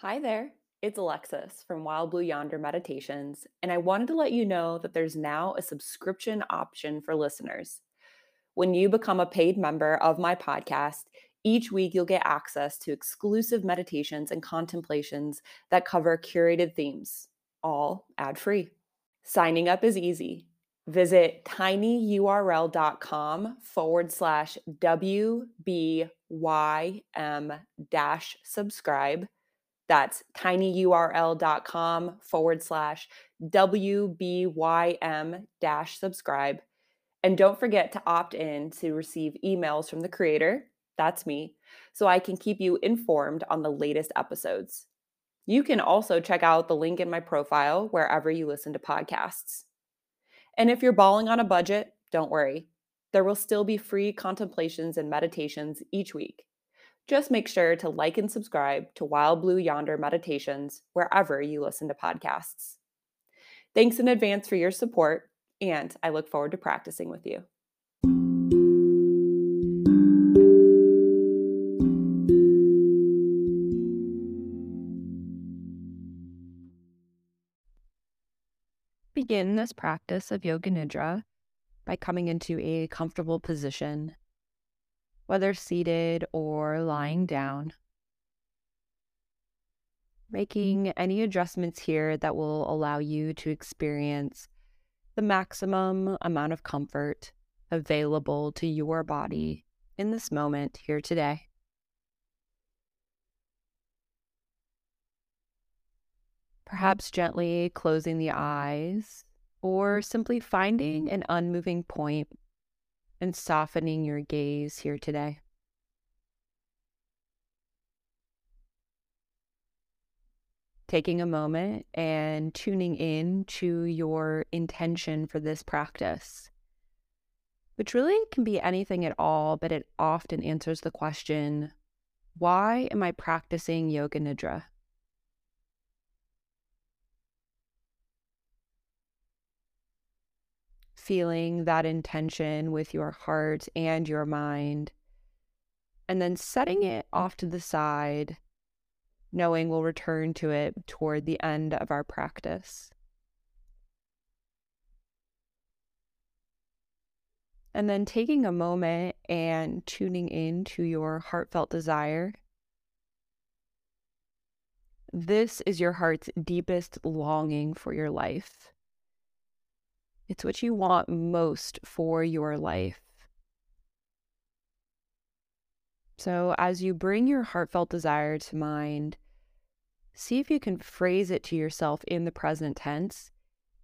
Hi there, it's Alexis from Wild Blue Yonder Meditations, and I wanted to let you know that there's now a subscription option for listeners. When you become a paid member of my podcast, each week you'll get access to exclusive meditations and contemplations that cover curated themes, all ad free. Signing up is easy. Visit tinyurl.com forward slash WBYM dash subscribe that's tinyurl.com forward slash WBYM dash subscribe. And don't forget to opt in to receive emails from the creator, that's me, so I can keep you informed on the latest episodes. You can also check out the link in my profile wherever you listen to podcasts. And if you're balling on a budget, don't worry. There will still be free contemplations and meditations each week. Just make sure to like and subscribe to Wild Blue Yonder Meditations wherever you listen to podcasts. Thanks in advance for your support, and I look forward to practicing with you. Begin this practice of Yoga Nidra by coming into a comfortable position whether seated or lying down. Mm-hmm. Making any adjustments here that will allow you to experience the maximum amount of comfort available to your body in this moment here today. Perhaps gently closing the eyes or simply finding an unmoving point and softening your gaze here today. Taking a moment and tuning in to your intention for this practice, which really can be anything at all, but it often answers the question why am I practicing Yoga Nidra? feeling that intention with your heart and your mind, and then setting it off to the side, knowing we'll return to it toward the end of our practice. And then taking a moment and tuning in to your heartfelt desire. This is your heart's deepest longing for your life. It's what you want most for your life. So, as you bring your heartfelt desire to mind, see if you can phrase it to yourself in the present tense,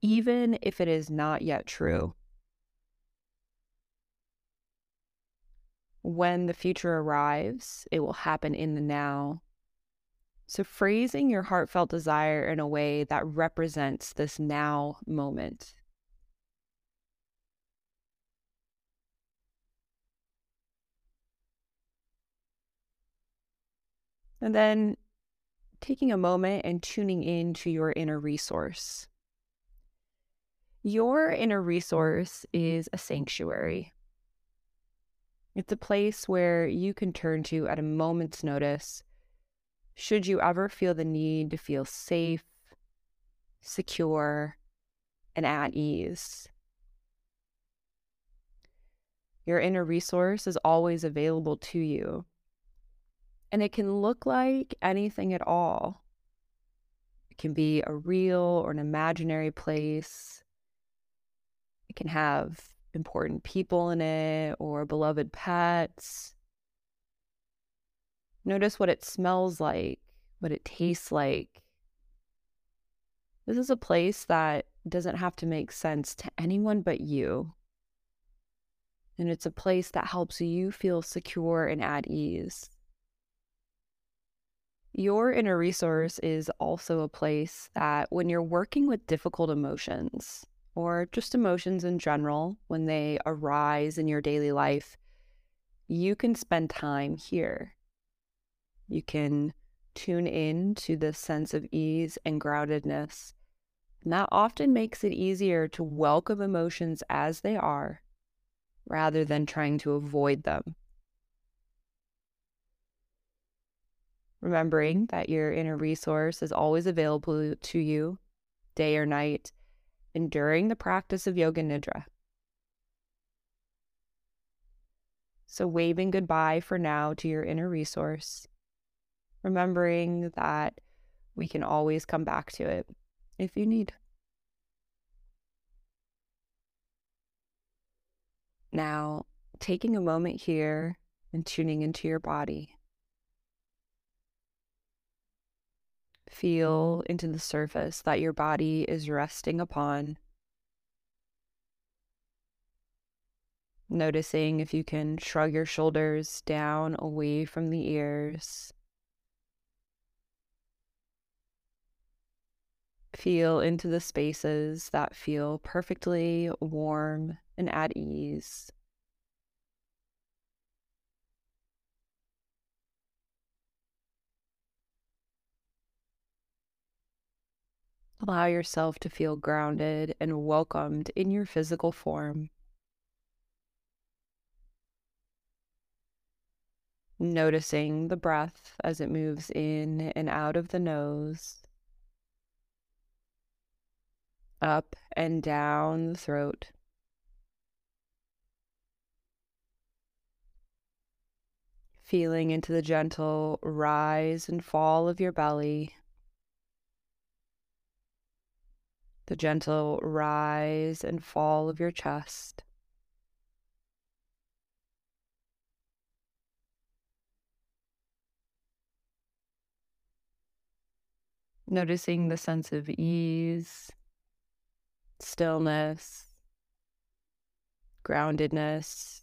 even if it is not yet true. When the future arrives, it will happen in the now. So, phrasing your heartfelt desire in a way that represents this now moment. And then taking a moment and tuning in to your inner resource. Your inner resource is a sanctuary. It's a place where you can turn to at a moment's notice should you ever feel the need to feel safe, secure, and at ease. Your inner resource is always available to you and it can look like anything at all. It can be a real or an imaginary place. It can have important people in it or beloved pets. Notice what it smells like, what it tastes like. This is a place that doesn't have to make sense to anyone but you. And it's a place that helps you feel secure and at ease. Your inner resource is also a place that when you're working with difficult emotions or just emotions in general, when they arise in your daily life, you can spend time here. You can tune in to this sense of ease and groundedness. And that often makes it easier to welcome emotions as they are rather than trying to avoid them. Remembering that your inner resource is always available to you day or night and during the practice of Yoga Nidra. So, waving goodbye for now to your inner resource, remembering that we can always come back to it if you need. Now, taking a moment here and tuning into your body. Feel into the surface that your body is resting upon. Noticing if you can shrug your shoulders down away from the ears. Feel into the spaces that feel perfectly warm and at ease. Allow yourself to feel grounded and welcomed in your physical form. Noticing the breath as it moves in and out of the nose, up and down the throat. Feeling into the gentle rise and fall of your belly. The gentle rise and fall of your chest. Noticing the sense of ease, stillness, groundedness,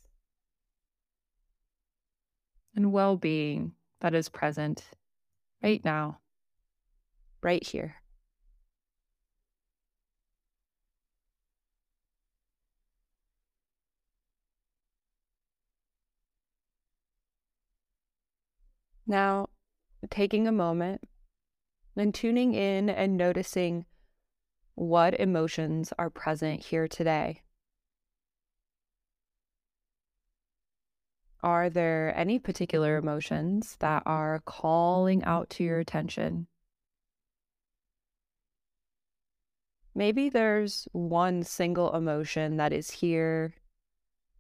and well being that is present right now, right here. Now, taking a moment and tuning in and noticing what emotions are present here today. Are there any particular emotions that are calling out to your attention? Maybe there's one single emotion that is here,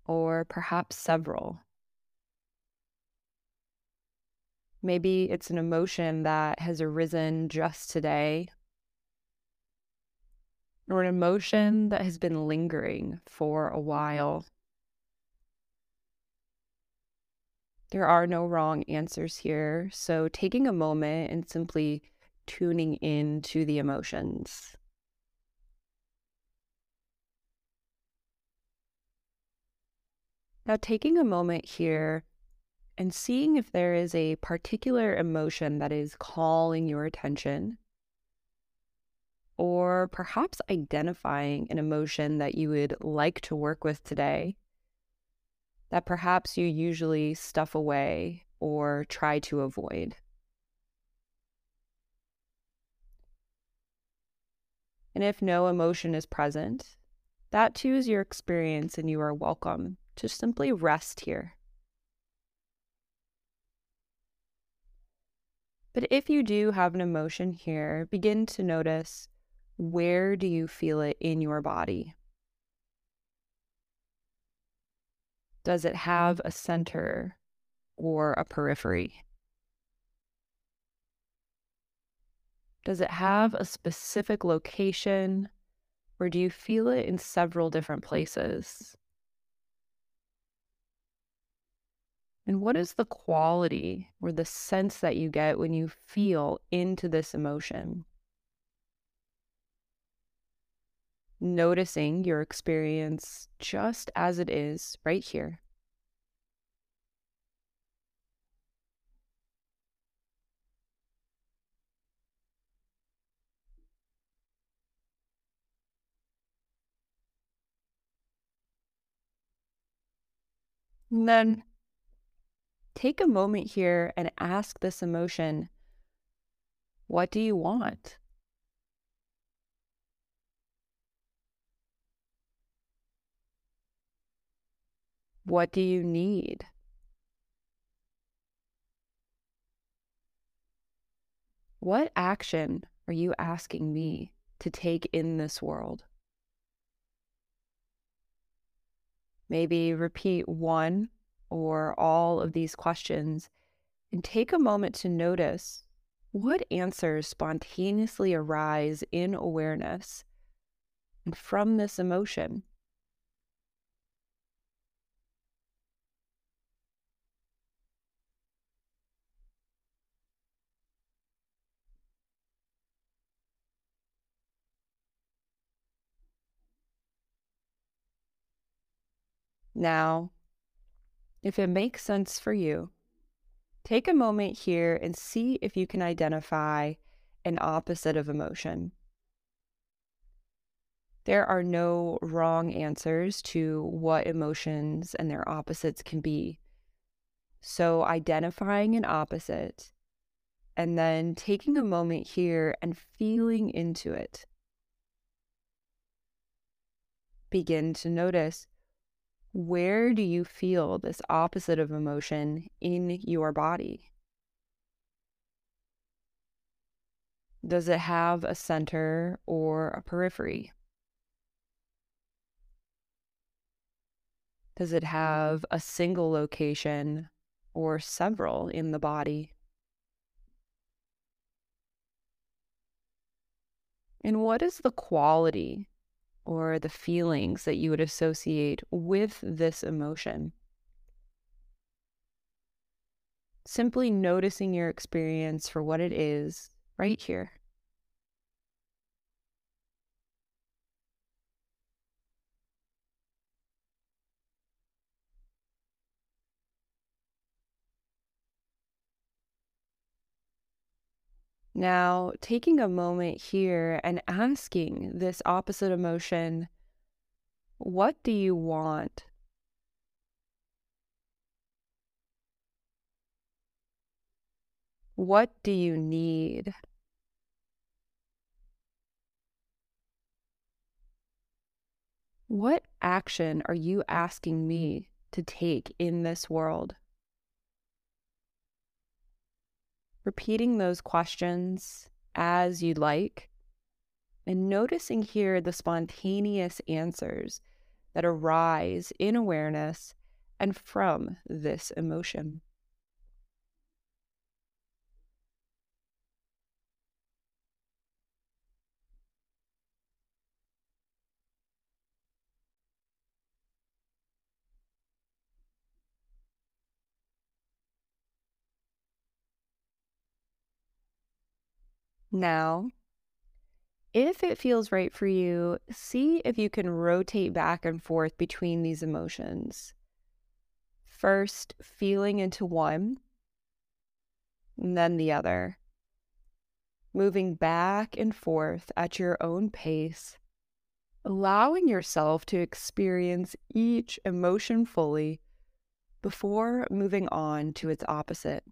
or perhaps several. Maybe it's an emotion that has arisen just today, or an emotion that has been lingering for a while. There are no wrong answers here. So, taking a moment and simply tuning in to the emotions. Now, taking a moment here and seeing if there is a particular emotion that is calling your attention, or perhaps identifying an emotion that you would like to work with today that perhaps you usually stuff away or try to avoid. And if no emotion is present, that too is your experience, and you are welcome to simply rest here. But if you do have an emotion here, begin to notice where do you feel it in your body? Does it mm-hmm. have a center or a periphery? Does it have a specific location or do you feel it in several different places? And what is the quality or the sense that you get when you feel into this emotion? Noticing your experience just as it is right here. And then take a moment here and ask this emotion what do you want? What do you need? What action are you asking me to take in this world? Maybe repeat one or all of these questions and take a moment to notice what answers spontaneously arise in awareness and from this emotion. Now, if it makes sense for you, take a moment here and see if you can identify an opposite of emotion. There are no wrong answers to what emotions and their opposites can be. So, identifying an opposite and then taking a moment here and feeling into it. Begin to notice where do you feel this opposite of emotion in your body? Does it have a center or a periphery? Does it mm-hmm. have a single location or several in the body? And what is the quality or the feelings that you would associate with this emotion. Simply noticing your experience for what it is right here. Now, taking a moment here and asking this opposite emotion, what do you want? What do you need? What action are you asking me to take in this world? Repeating those questions as you'd like, and noticing here the spontaneous answers that arise in awareness and from this emotion. Now, if it feels right for you, see if you can rotate back and forth between these emotions. First, feeling into one, and then the other. Moving back and forth at your own pace, allowing yourself to experience each emotion fully before moving on to its opposite.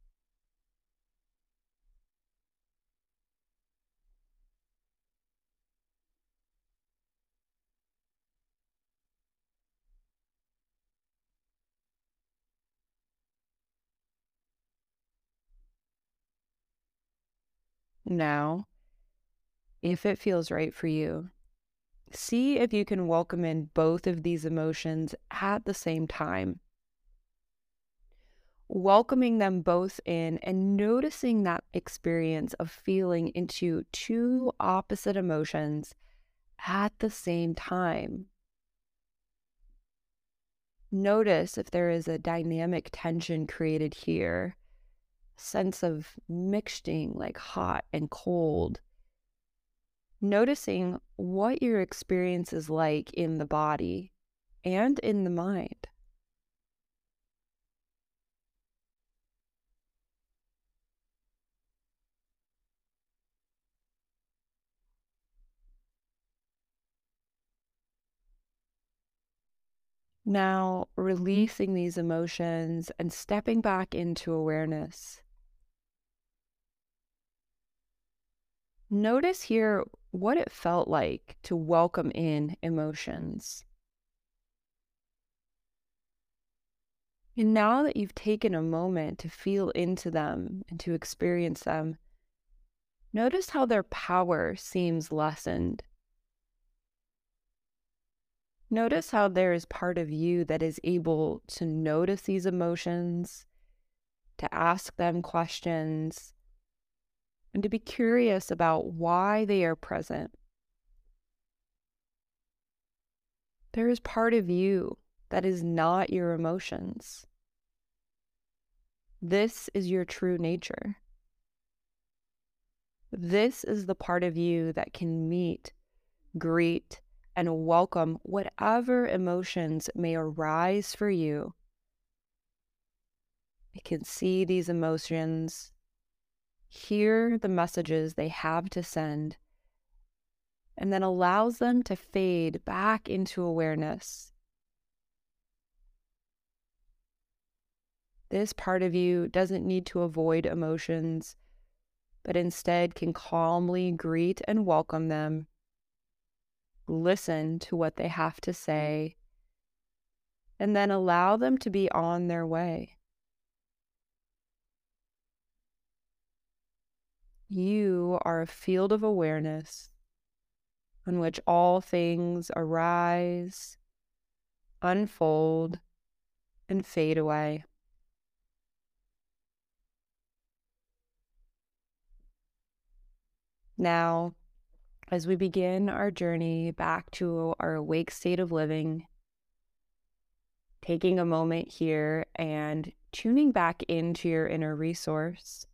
Now, if it feels right for you, see if you can welcome in both of these emotions at the same time. Welcoming them both in and noticing that experience of feeling into two opposite emotions at the same time. Notice if there is a dynamic tension created here sense of mixing like hot and cold. Noticing what your experience is like in the body and in the mind. Now, mm-hmm. releasing these emotions and stepping back into awareness. Notice here what it felt like to welcome in emotions. And now that you've taken a moment to feel into them and to experience them, Notice how their power seems lessened. Notice how there is part of you that is able to notice these emotions, to ask them questions, and to be curious about why they are present. There is part of you that is not your emotions. This is your true nature. This is the part of you that can meet, greet, and welcome whatever emotions may arise for you. It can see these emotions, hear the messages they have to send, and then allows them to fade back into awareness. This part of you doesn't need to avoid emotions but instead can calmly greet and welcome them, listen to what they have to mm. say, and then allow them to be on their way. You are a field of awareness on which all things arise, unfold, and fade away. Now, as we begin our journey back to our awake state of living, taking a moment here and tuning back into your inner resource,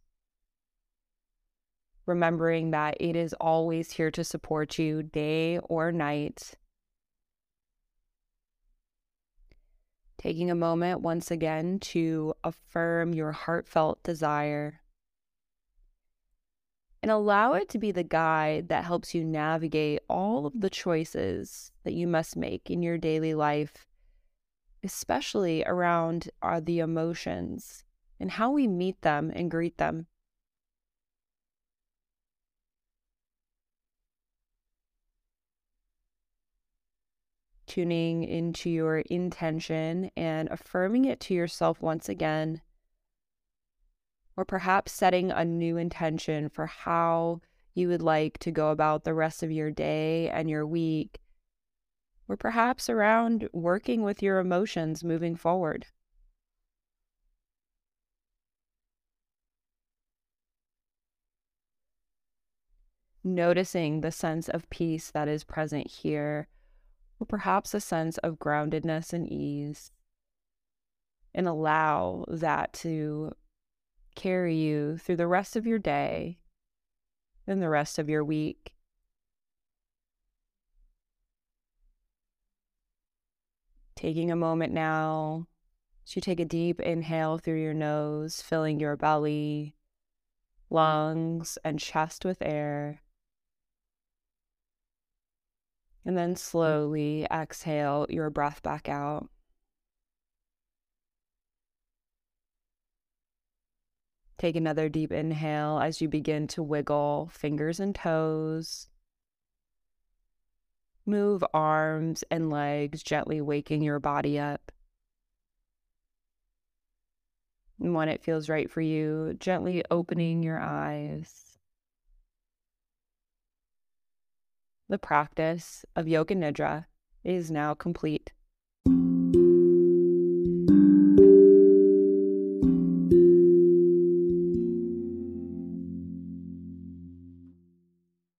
remembering that it is always here to support you day or night. Taking a moment once again to affirm your heartfelt desire and allow it to be the guide that helps you navigate all of the choices that you must make in your daily life, especially around uh, the emotions and how we meet them and greet them. Tuning into your intention and affirming it to yourself once again. Or perhaps setting a new intention for how you would like to go about the rest of your day and your week, or perhaps around working with your emotions moving forward. Noticing the sense of peace that is present here, perhaps a sense of groundedness and ease, and allow that to carry you through the rest of your day and the rest of your week. Taking a moment now to take a deep inhale through your nose, filling your belly, lungs, and chest with air. And then mm. slowly exhale your breath back out. Take another deep inhale as you begin to wiggle fingers and toes. Move arms and legs, gently waking your body up. And when it feels right for you, gently opening your eyes. The practice of Yoga Nidra is now complete.